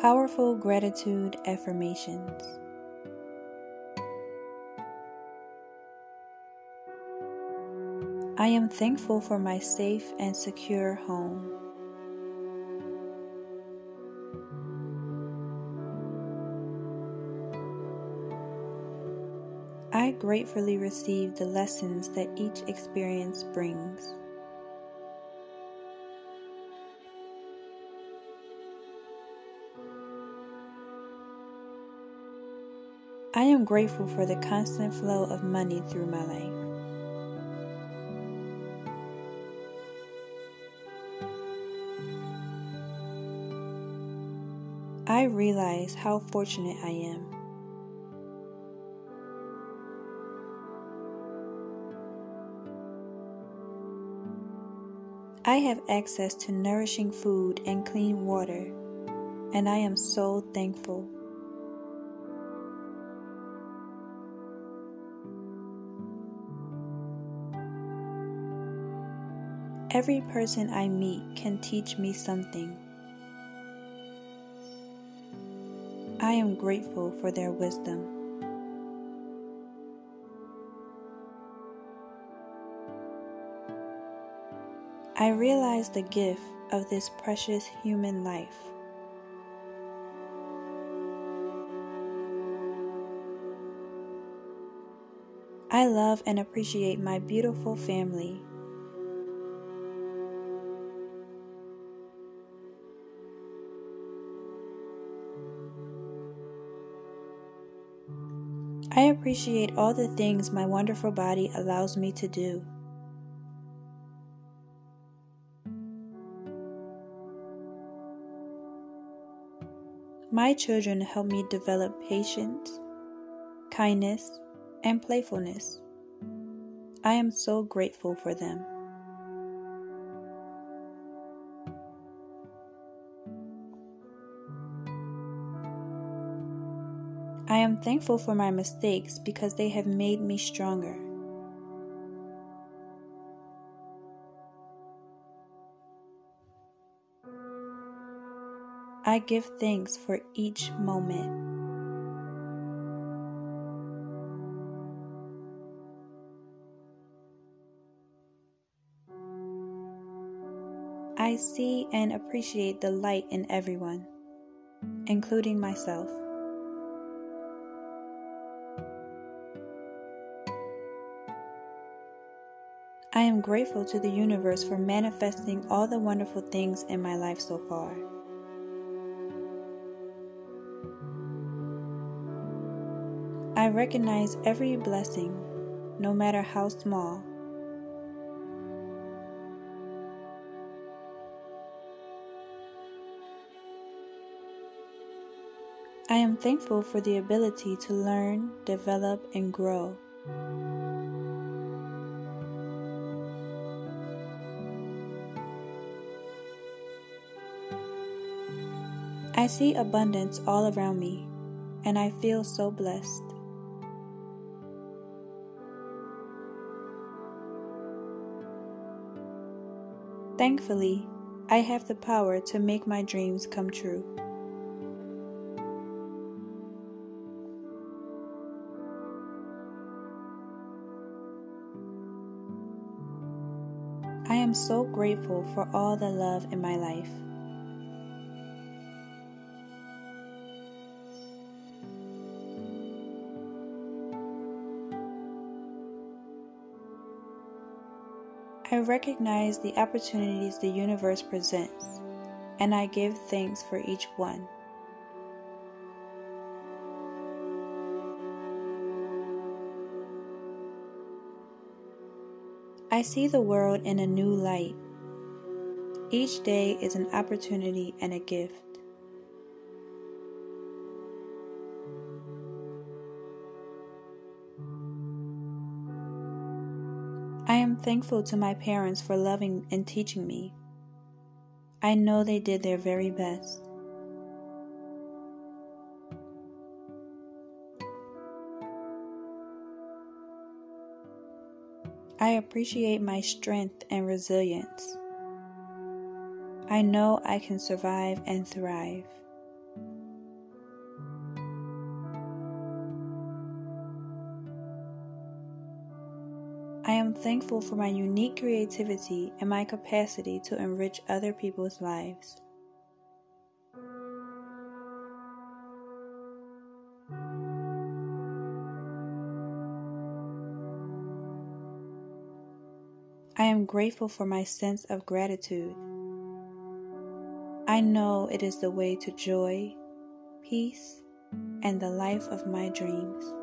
Powerful Gratitude Affirmations. I am thankful for my safe and secure home. I gratefully receive the lessons that each experience brings. I am grateful for the constant flow of money through my life. I realize how fortunate I am. I have access to nourishing food and clean water, and I am so thankful. Every person I meet can teach me something. I am grateful for their wisdom. I realize the gift of this precious human life. I love and appreciate my beautiful family. I appreciate all the things my wonderful body allows me to do. My children help me develop patience, kindness, and playfulness. I am so grateful for them. I am thankful for my mistakes because they have made me stronger. I give thanks for each moment. I see and appreciate the light in everyone, including myself. I am grateful to the universe for manifesting all the wonderful things in my life so far. I recognize every blessing, no matter how small. I am thankful for the ability to learn, develop, and grow. I see abundance all around me, and I feel so blessed. Thankfully, I have the power to make my dreams come true. I am so grateful for all the love in my life. I recognize the opportunities the universe presents, and I give thanks for each one. I see the world in a new light. Each day is an opportunity and a gift. I am thankful to my parents for loving and teaching me. I know they did their very best. I appreciate my strength and resilience. I know I can survive and thrive. Am thankful for my unique creativity and my capacity to enrich other people's lives. I am grateful for my sense of gratitude. I know it is the way to joy, peace, and the life of my dreams.